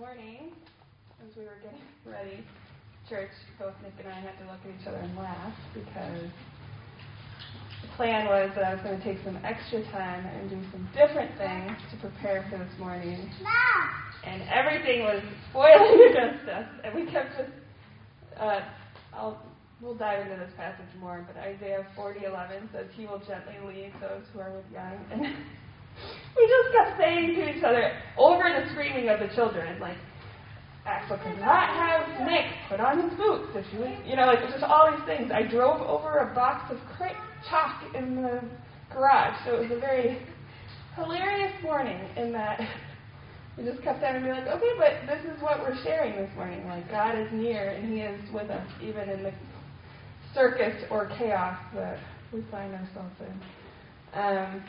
morning, as we were getting ready, church, both Nick and I had to look at each other and laugh because the plan was that I was going to take some extra time and do some different things to prepare for this morning. And everything was spoiling against us, and we kept just. Uh, I'll we'll dive into this passage more, but Isaiah 40:11 says, "He will gently lead those who are with young." And we just kept saying to each other over the screaming of the children, like, Axel could not have Nick put on his boots if you, you know, like just all these things. I drove over a box of crayon chalk in the garage, so it was a very hilarious morning in that we just kept having to be like, okay, but this is what we're sharing this morning. Like God is near and He is with us, even in the circus or chaos that we find ourselves in. Um,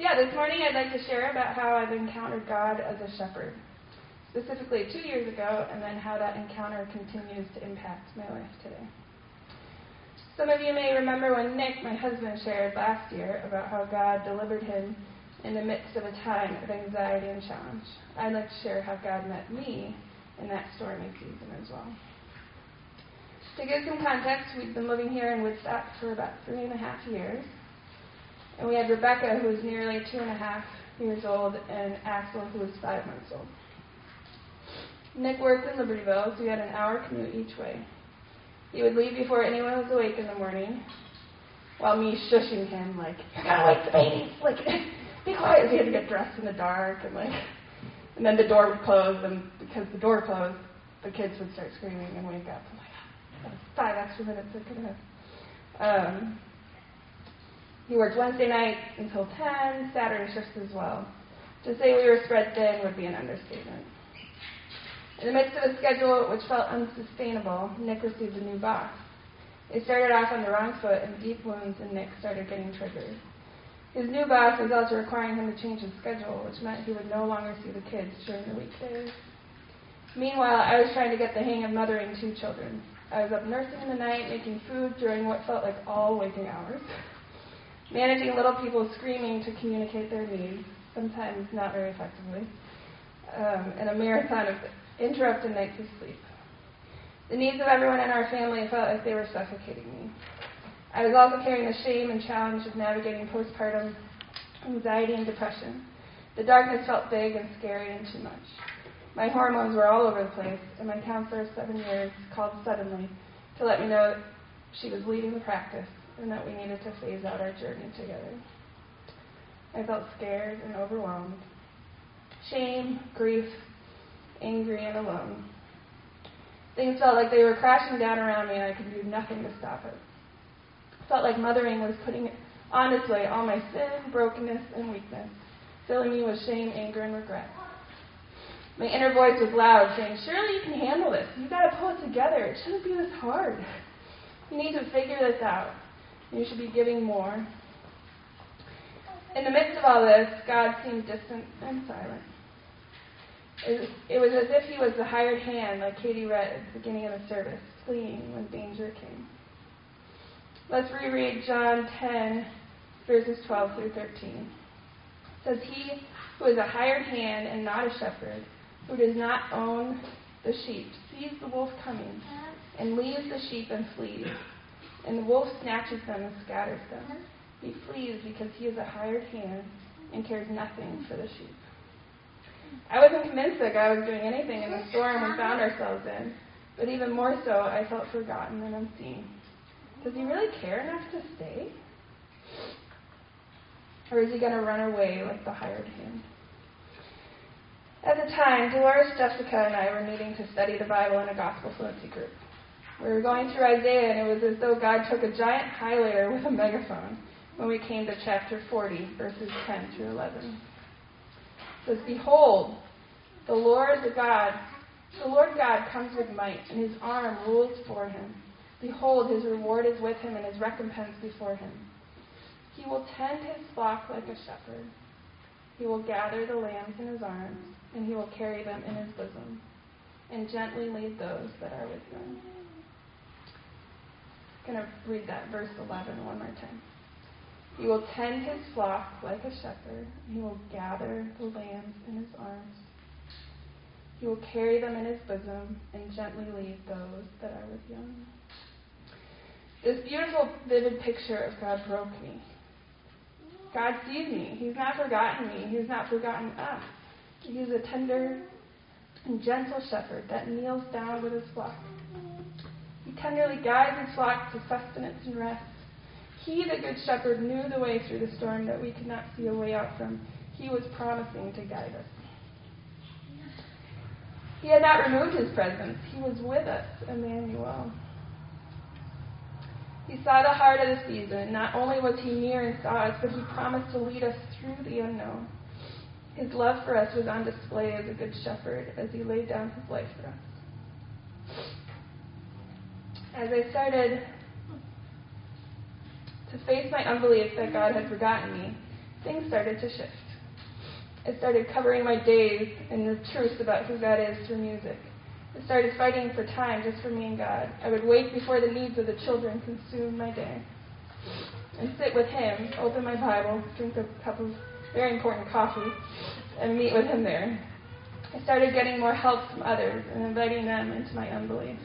yeah, this morning I'd like to share about how I've encountered God as a shepherd, specifically two years ago, and then how that encounter continues to impact my life today. Some of you may remember when Nick, my husband, shared last year about how God delivered him in the midst of a time of anxiety and challenge. I'd like to share how God met me in that stormy season as well. To give some context, we've been living here in Woodstock for about three and a half years. And we had Rebecca, who was nearly two and a half years old, and Axel, who was five months old. Nick worked in Libertyville, so we had an hour commute each way. He would leave before anyone was awake in the morning, while me shushing him, like, you're gonna wake the baby. Like, be quiet. He had to get dressed in the dark, and like, and then the door would close, and because the door closed, the kids would start screaming and wake up. I'm like, five extra minutes I could have. Um, he worked Wednesday night until 10, Saturday shifts as well. To say we were spread thin would be an understatement. In the midst of a schedule which felt unsustainable, Nick received a new boss. It started off on the wrong foot, and deep wounds in Nick started getting triggered. His new boss was also requiring him to change his schedule, which meant he would no longer see the kids during the weekdays. Meanwhile, I was trying to get the hang of mothering two children. I was up nursing in the night, making food during what felt like all waking hours managing little people screaming to communicate their needs, sometimes not very effectively, um, and a marathon of interrupted nights of sleep. The needs of everyone in our family felt like they were suffocating me. I was also carrying the shame and challenge of navigating postpartum anxiety and depression. The darkness felt big and scary and too much. My hormones were all over the place, and my counselor of seven years called suddenly to let me know she was leaving the practice and that we needed to phase out our journey together. I felt scared and overwhelmed, shame, grief, angry, and alone. Things felt like they were crashing down around me, and I could do nothing to stop it. Felt like mothering was putting on display all my sin, brokenness, and weakness, filling me with shame, anger, and regret. My inner voice was loud, saying, Surely you can handle this. You've got to pull it together. It shouldn't be this hard. You need to figure this out. You should be giving more. In the midst of all this, God seemed distant and silent. It was as if he was the hired hand, like Katie read at the beginning of the service, fleeing when danger came. Let's reread John 10, verses 12 through 13. It says, He who is a hired hand and not a shepherd, who does not own the sheep, sees the wolf coming, and leaves the sheep and flees and the wolf snatches them and scatters them. He flees because he is a hired hand and cares nothing for the sheep. I wasn't convinced that God was doing anything in the storm we found ourselves in, but even more so, I felt forgotten and unseen. Does he really care enough to stay? Or is he going to run away like the hired hand? At the time, Dolores, Jessica, and I were meeting to study the Bible in a gospel fluency group. We were going through Isaiah, and it was as though God took a giant highlighter with a megaphone when we came to chapter 40, verses 10 through 11. It says, Behold, the Lord the God, the Lord God comes with might, and his arm rules for him. Behold, his reward is with him, and his recompense before him. He will tend his flock like a shepherd. He will gather the lambs in his arms, and he will carry them in his bosom, and gently lead those that are with him going to read that verse 11 one more time. He will tend his flock like a shepherd. He will gather the lambs in his arms, He will carry them in his bosom and gently lead those that are with young. This beautiful, vivid picture of God broke me. God sees me. He's not forgotten me. He's not forgotten us. He's a tender and gentle shepherd that kneels down with his flock. He tenderly guides his flock to sustenance and rest. He, the good shepherd, knew the way through the storm that we could not see a way out from. He was promising to guide us. He had not removed his presence. He was with us, Emmanuel. He saw the heart of the season. Not only was he near and saw us, but he promised to lead us through the unknown. His love for us was on display as a good shepherd as he laid down his life for us. As I started to face my unbelief that God had forgotten me, things started to shift. I started covering my days in the truth about who God is through music. I started fighting for time just for me and God. I would wait before the needs of the children consumed my day. And sit with Him, open my Bible, drink a cup of very important coffee, and meet with Him there. I started getting more help from others and inviting them into my unbelief.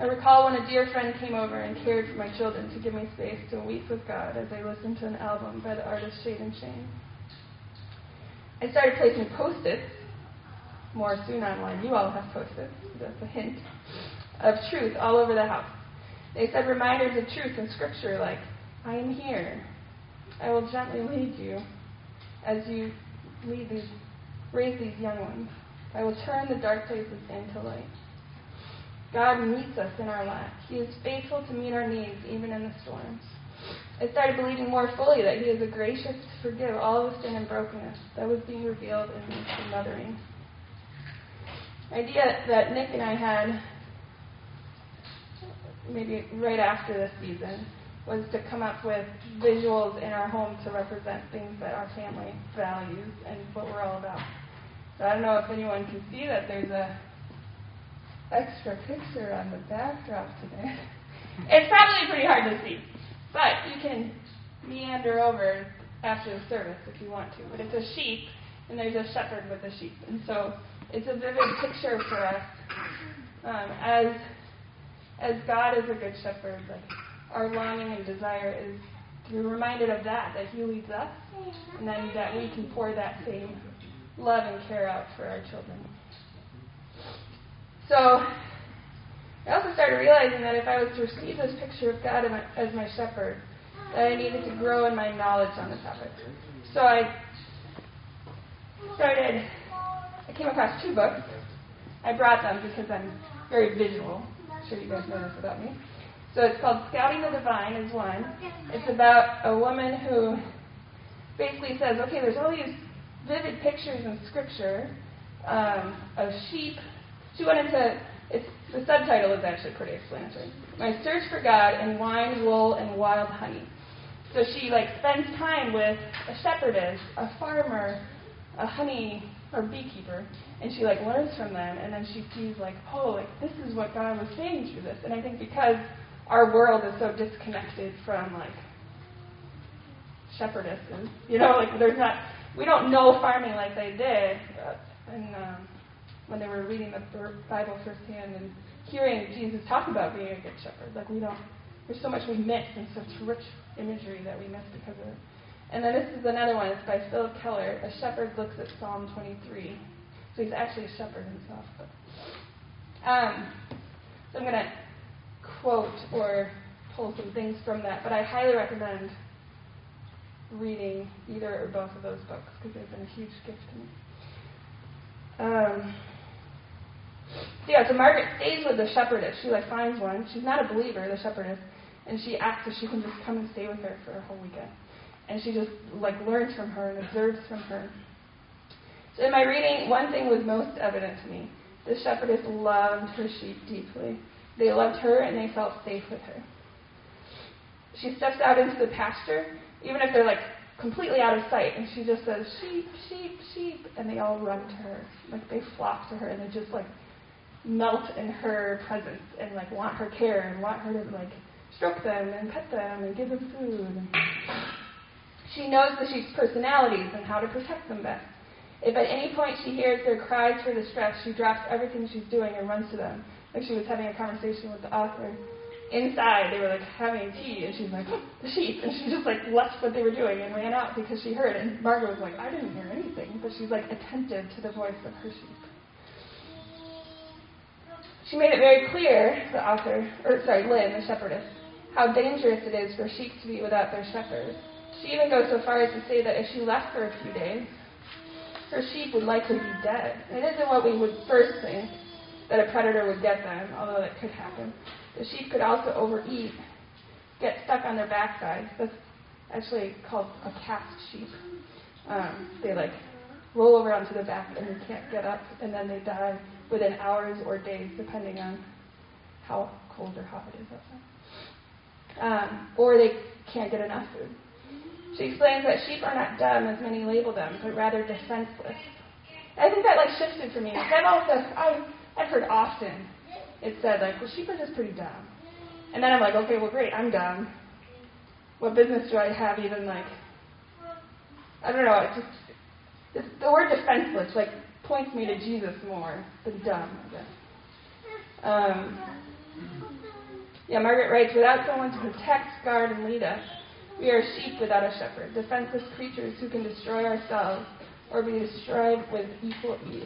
I recall when a dear friend came over and cared for my children to give me space to weep with God as I listened to an album by the artist Shane and Shane. I started placing post-its, more soon online. You all have post-its. That's a hint of truth all over the house. They said reminders of truth in Scripture like, I am here. I will gently lead you as you lead these, raise these young ones. I will turn the dark places into light. God meets us in our lives. He is faithful to meet our needs even in the storms. I started believing more fully that He is a gracious to forgive all of the sin and brokenness that was being revealed in the mothering. The idea that Nick and I had, maybe right after this season, was to come up with visuals in our home to represent things that our family values and what we're all about. So I don't know if anyone can see that there's a extra picture on the backdrop today. it's probably pretty hard to see. But you can meander over after the service if you want to. But it's a sheep, and there's a shepherd with a sheep. And so it's a vivid picture for us um, as as God is a good shepherd. Like our longing and desire is to be reminded of that, that He leads us, and then that we can pour that same love and care out for our children. So I also started realizing that if I was to receive this picture of God as my shepherd, that I needed to grow in my knowledge on the topic. So I started, I came across two books. I brought them because I'm very visual. I'm sure you guys know this about me. So it's called Scouting the Divine is one. It's about a woman who basically says, okay, there's all these vivid pictures in Scripture um, of sheep. She went into it's, the subtitle is actually pretty explanatory. My search for God in wine, wool, and wild honey. So she like spends time with a shepherdess, a farmer, a honey or beekeeper, and she like learns from them, and then she sees like, oh, like this is what God was saying through this. And I think because our world is so disconnected from like shepherdesses, you know, like there's not, we don't know farming like they did, and um, when they were reading the Bible firsthand and hearing Jesus talk about being a good shepherd. Like we don't, there's so much we miss and such rich imagery that we miss because of it. And then this is another one. It's by Phillip Keller. A shepherd looks at Psalm 23. So he's actually a shepherd himself. But, um, so I'm going to quote or pull some things from that. But I highly recommend reading either or both of those books because they've been a huge gift to me. Um, yeah, so Margaret stays with the shepherdess. She like finds one. She's not a believer, the shepherdess, and she asks if she can just come and stay with her for a whole weekend. And she just like learns from her and observes from her. So in my reading, one thing was most evident to me. The shepherdess loved her sheep deeply. They loved her and they felt safe with her. She steps out into the pasture, even if they're like completely out of sight, and she just says, sheep, sheep, sheep, and they all run to her. Like they flock to her and they just like melt in her presence and like want her care and want her to like stroke them and pet them and give them food. She knows the sheep's personalities and how to protect them best. If at any point she hears their cries for distress, she drops everything she's doing and runs to them. Like she was having a conversation with the author. Inside, they were like having tea, and she's like, the sheep. And she just like left what they were doing and ran out because she heard. And Margaret was like, I didn't hear anything. But she's like attentive to the voice of her sheep. She made it very clear, the author, or sorry, Lynn, the shepherdess, how dangerous it is for sheep to be without their shepherd. She even goes so far as to say that if she left for a few days, her sheep would likely be dead. It isn't what we would first think that a predator would get them, although that could happen. The sheep could also overeat, get stuck on their backside. That's actually called a cast sheep. Um, they like roll over onto the back and they can't get up, and then they die within hours or days, depending on how cold or hot it is outside. Um, or they can't get enough food. She explains that sheep are not dumb as many label them, but rather defenseless. I think that like shifted for me. I've also I've, I've heard often it said like, well, sheep are just pretty dumb. And then I'm like, okay, well, great, I'm dumb. What business do I have even like? I don't know. It just the word defenseless like points me to Jesus more than dumb, I guess. Um, yeah, Margaret writes, without someone to protect, guard, and lead us, we are sheep without a shepherd, defenseless creatures who can destroy ourselves or be destroyed with equal ease.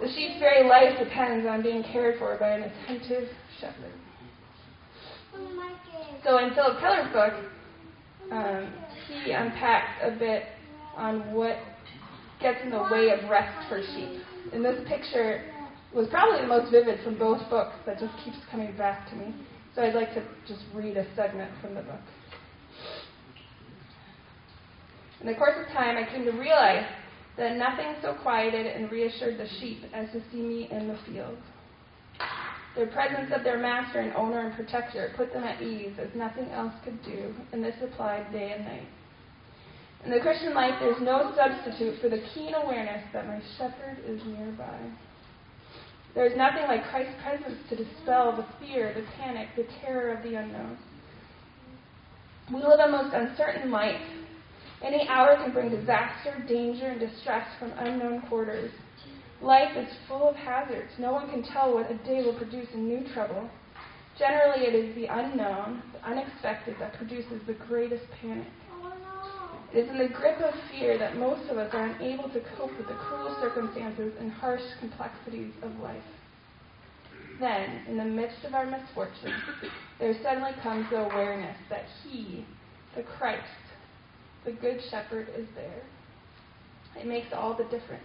The sheep's very life depends on being cared for by an attentive shepherd. So in Phillip Keller's book, um, he unpacks a bit on what gets in the way of rest for sheep. And this picture was probably the most vivid from both books that just keeps coming back to me. So I'd like to just read a segment from the book. In the course of time, I came to realize that nothing so quieted and reassured the sheep as to see me in the field. The presence of their master and owner and protector put them at ease as nothing else could do, and this applied day and night. In the Christian life, there's no substitute for the keen awareness that my shepherd is nearby. There is nothing like Christ's presence to dispel the fear, the panic, the terror of the unknown. We live a most uncertain life. Any hour can bring disaster, danger, and distress from unknown quarters. Life is full of hazards. No one can tell what a day will produce in new trouble. Generally, it is the unknown, the unexpected, that produces the greatest panic. It is in the grip of fear that most of us are unable to cope with the cruel circumstances and harsh complexities of life. Then, in the midst of our misfortune, there suddenly comes the awareness that He, the Christ, the Good Shepherd, is there. It makes all the difference.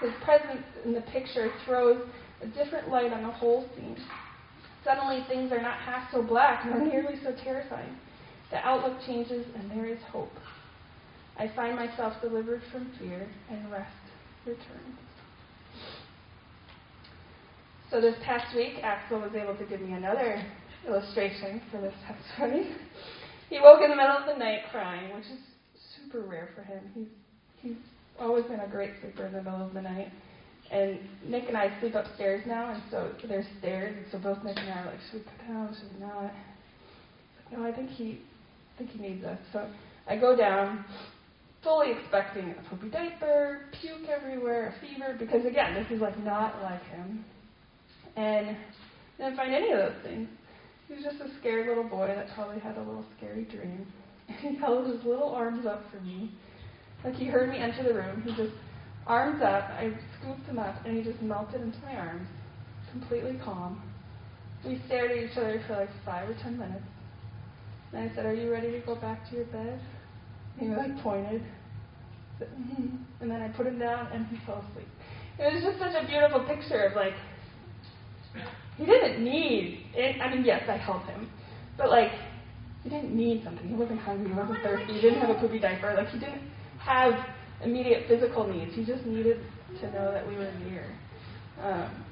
His presence in the picture throws a different light on the whole scene. Suddenly, things are not half so black nor nearly so terrifying. The outlook changes, and there is hope. I find myself delivered from fear, and rest returns. So this past week, Axel was able to give me another illustration for this testimony. He woke in the middle of the night crying, which is super rare for him. He's he's always been a great sleeper in the middle of the night. And Nick and I sleep upstairs now, and so there's stairs, and so both Nick and I are like, should we put down? Should we not? No, I think he, I think he needs us. So I go down, fully expecting a poopy diaper, puke everywhere, a fever, because again, this is like not like him. And didn't find any of those things. He was just a scared little boy that probably had a little scary dream. And he held his little arms up for me. Like he heard me enter the room. He just arms up, I scooped him up, and he just melted into my arms, completely calm. We stared at each other for like five or ten minutes. And I said, Are you ready to go back to your bed? He was like pointed. And then I put him down and he fell asleep. It was just such a beautiful picture of like, he didn't need it. I mean, yes, I helped him. But like, he didn't need something. He wasn't hungry. He wasn't thirsty. He didn't have a poopy diaper. Like, he didn't have immediate physical needs. He just needed to know that we were near. Um,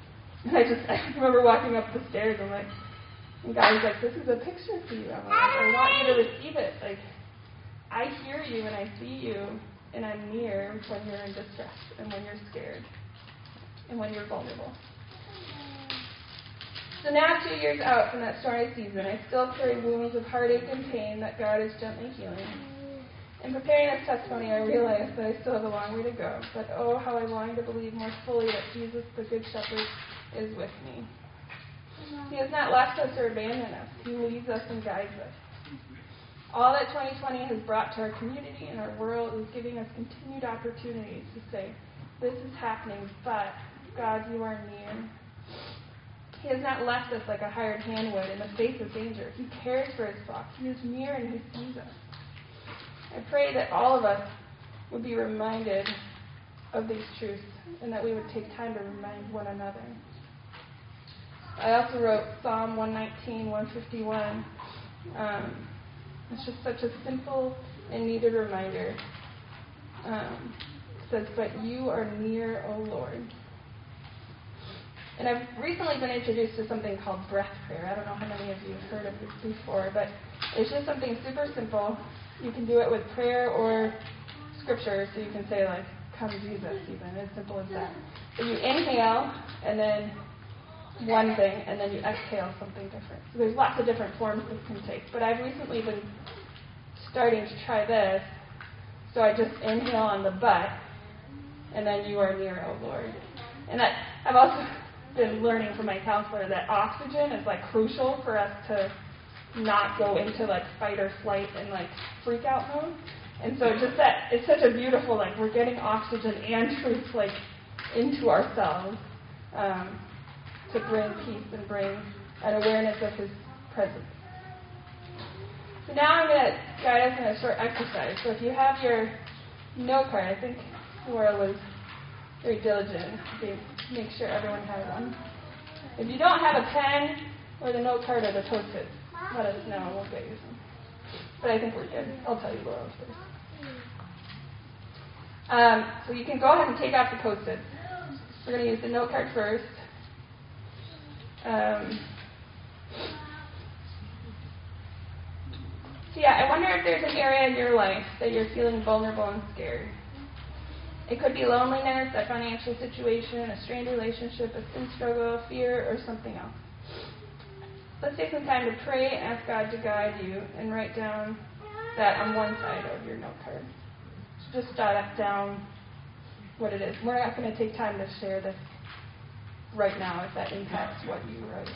and I just, I remember walking up the stairs and like, and God was like, this is a picture for you. I'm I want you to receive it. Like, I hear you and I see you, and I'm near when you're in distress and when you're scared and when you're vulnerable. So now, two years out from that stormy season, I still carry wounds of heartache and pain that God is gently healing. In preparing this testimony, I realized that I still have a long way to go, but oh, how I long to believe more fully that Jesus, the Good Shepherd, is with me. He has not left us or abandoned us. He leads us and guides us. All that 2020 has brought to our community and our world is giving us continued opportunities to say, This is happening, but God, you are near. He has not left us like a hired hand would in the face of danger. He cares for his flock. He is near and he sees us. I pray that all of us would be reminded of these truths and that we would take time to remind one another. I also wrote Psalm 119, 151. Um, it's just such a simple and needed reminder. Um, says, But you are near, O Lord. And I've recently been introduced to something called breath prayer. I don't know how many of you have heard of this before, but it's just something super simple. You can do it with prayer or scripture, so you can say, like, come Jesus, even, as simple as that. But you inhale, and then one thing, and then you exhale something different. So there's lots of different forms this can take. But I've recently been starting to try this. So I just inhale on the butt, and then you are near, O Lord. And that I've also been learning from my counselor that oxygen is like crucial for us to not go into like fight or flight and like freak out mode. And so just that it's such a beautiful like we're getting oxygen and truth like into ourselves. Um, to bring peace and bring an awareness of His presence. So now I'm going to guide us in a short exercise. So if you have your note card, I think Laura was very diligent to make sure everyone has one. If you don't have a pen or the note card or the post-it, let us know. We'll get you some. But I think we're good. I'll tell you Laura's first. Um, so you can go ahead and take out the post-its. We're going to use the note card first. Um, so yeah, I wonder if there's an area in your life that you're feeling vulnerable and scared. It could be loneliness, a financial situation, a strained relationship, a sin struggle, fear, or something else. Let's take some time to pray and ask God to guide you and write down that on one side of your note card. So just jot down what it is. We're not going to take time to share this right now if that impacts what you write.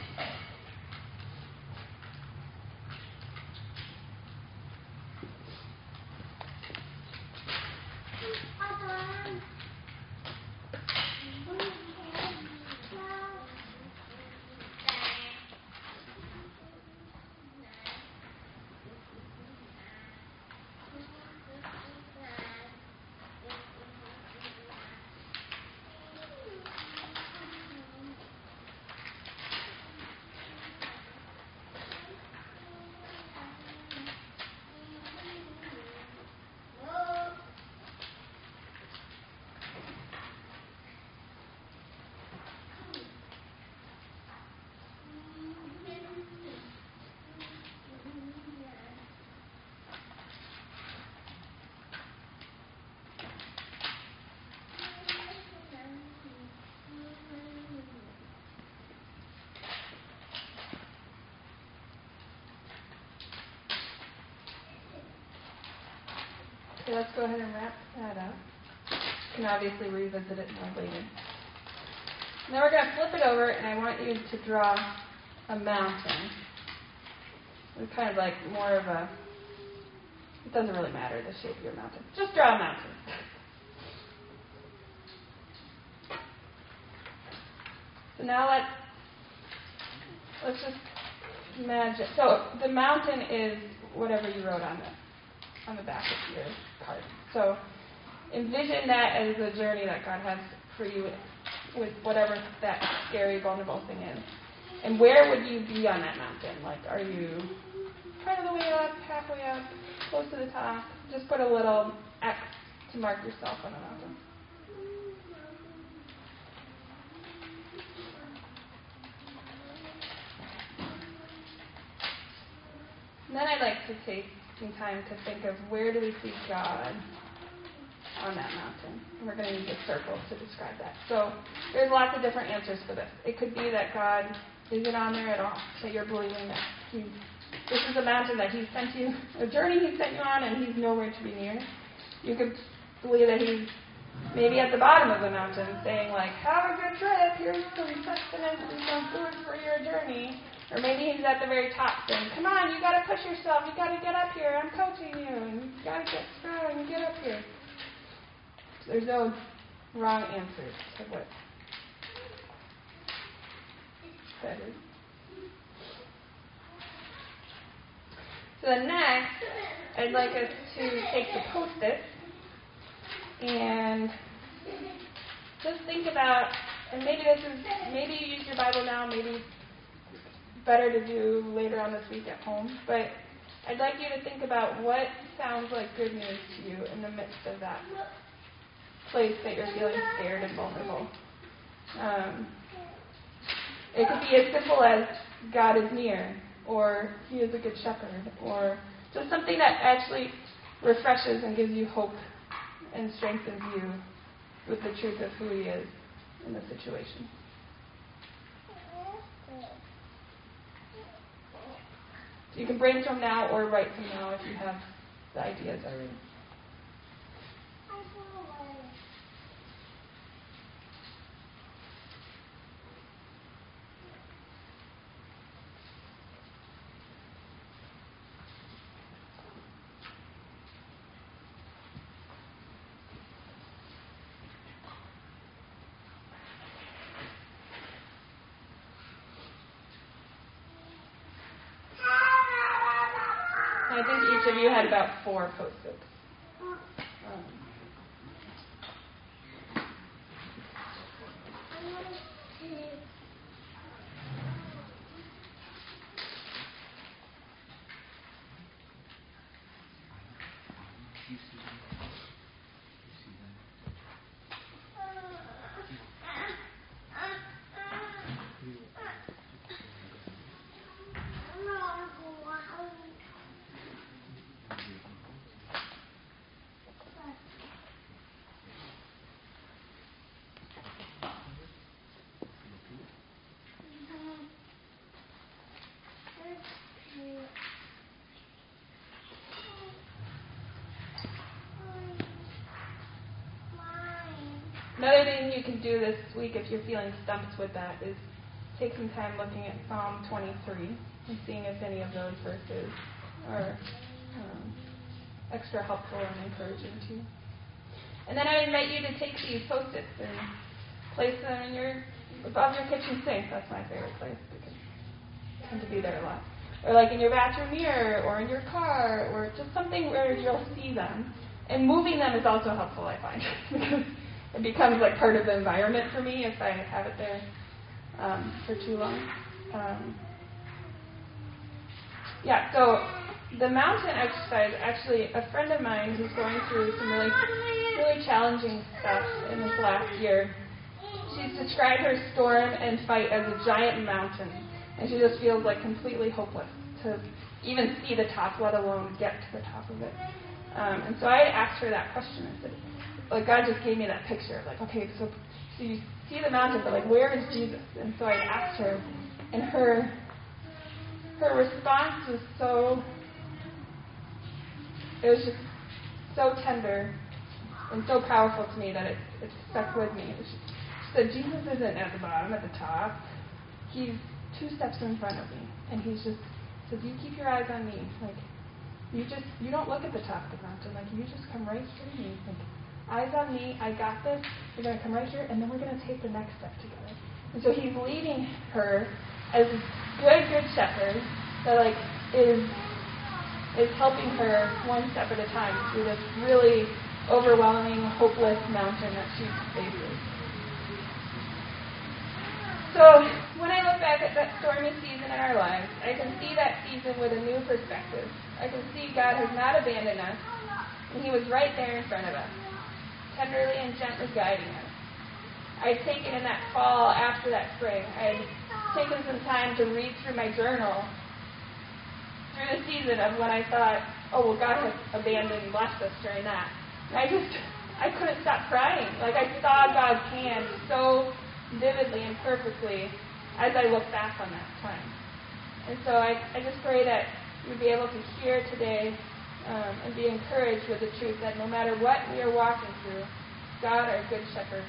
Okay, let's go ahead and wrap that up. You can obviously revisit it more later. Now we're going to flip it over, and I want you to draw a mountain. It's kind of like more of a. It doesn't really matter the shape of your mountain. Just draw a mountain. So now let's let's just imagine. So the mountain is whatever you wrote on this on the back of your card. So envision that as a journey that God has for you with whatever that scary, vulnerable thing is. And where would you be on that mountain? Like, are you part of the way up, halfway up, close to the top? Just put a little X to mark yourself on the mountain. And then I'd like to take some time to think of where do we see God on that mountain. And we're going to use a circle to describe that. So there's lots of different answers for this. It could be that God isn't on there at all, that you're believing that He's this is a mountain that He sent you, a journey He sent you on, and He's nowhere to be near. You could believe that He's maybe at the bottom of the mountain saying, like, have a good trip, here's some sustenance and some food for your journey. Or maybe he's at the very top saying, come on, you got to push yourself, you got to get up here, I'm coaching you, and you got to get strong and get up here. There's no wrong answers to what that is. So then next, I'd like us to take the post-its and just think about, and maybe this is, maybe you use your Bible now, maybe better to do later on this week at home, but I'd like you to think about what sounds like good news to you in the midst of that place that you're feeling scared and vulnerable. Um, it could be as simple as God is near, or He is a good shepherd, or just something that actually refreshes and gives you hope and strengthens you with the truth of who He is in the situation. So you can brainstorm now or write them now if you have the ideas already. I think each of you had about four post-its. Um, Another thing you can do this week if you're feeling stumped with that is take some time looking at Psalm 23 and seeing if any of those verses are um, extra helpful and encouraging to you. And then I invite you to take these post-its and place them in your above your kitchen sink. That's my favorite place because I tend to be there a lot. Or like in your bathroom mirror, or in your car, or just something where you'll see them. And moving them is also helpful, I find, because it becomes like part of the environment for me if I have it there um, for too long. Um, yeah, so the mountain exercise, actually, a friend of mine who's going through some really, really challenging stuff in this last year, she's described her storm and fight as a giant mountain, and she just feels like completely hopeless to even see the top, let alone get to the top of it. Um, and so I asked her that question. I said, like God just gave me that picture. Like, okay, so, so you see the mountain, but like, where is Jesus? And so I asked her, and her her response was so it was just so tender and so powerful to me that it, it stuck with me. She said, Jesus isn't at the bottom, at the top. He's two steps in front of me. And he's just says, You keep your eyes on me. Like you just you don't look at the top of the mountain. Like you just come right through me. Like eyes on me, I got this. We're going to come right here, and then we're going to take the next step together. And so he's leading her as a good, good shepherd that like is is helping her one step at a time through this really overwhelming, hopeless mountain that she faces. So when I look back at that stormy season in our lives, I can see that season with a new perspective. I can see God has not abandoned us, and He was right there in front of us tenderly and gently guiding us. I had taken in that fall after that spring, I had taken some time to read through my journal through the season of when I thought, oh, well, God has abandoned and left us during that. And I just, I couldn't stop crying. Like I saw God's hand so vividly and perfectly as I look back on that time. And so I, I just pray that you would be able to hear today um, and be encouraged with the truth that no matter what we are walking through, God, our Good Shepherd,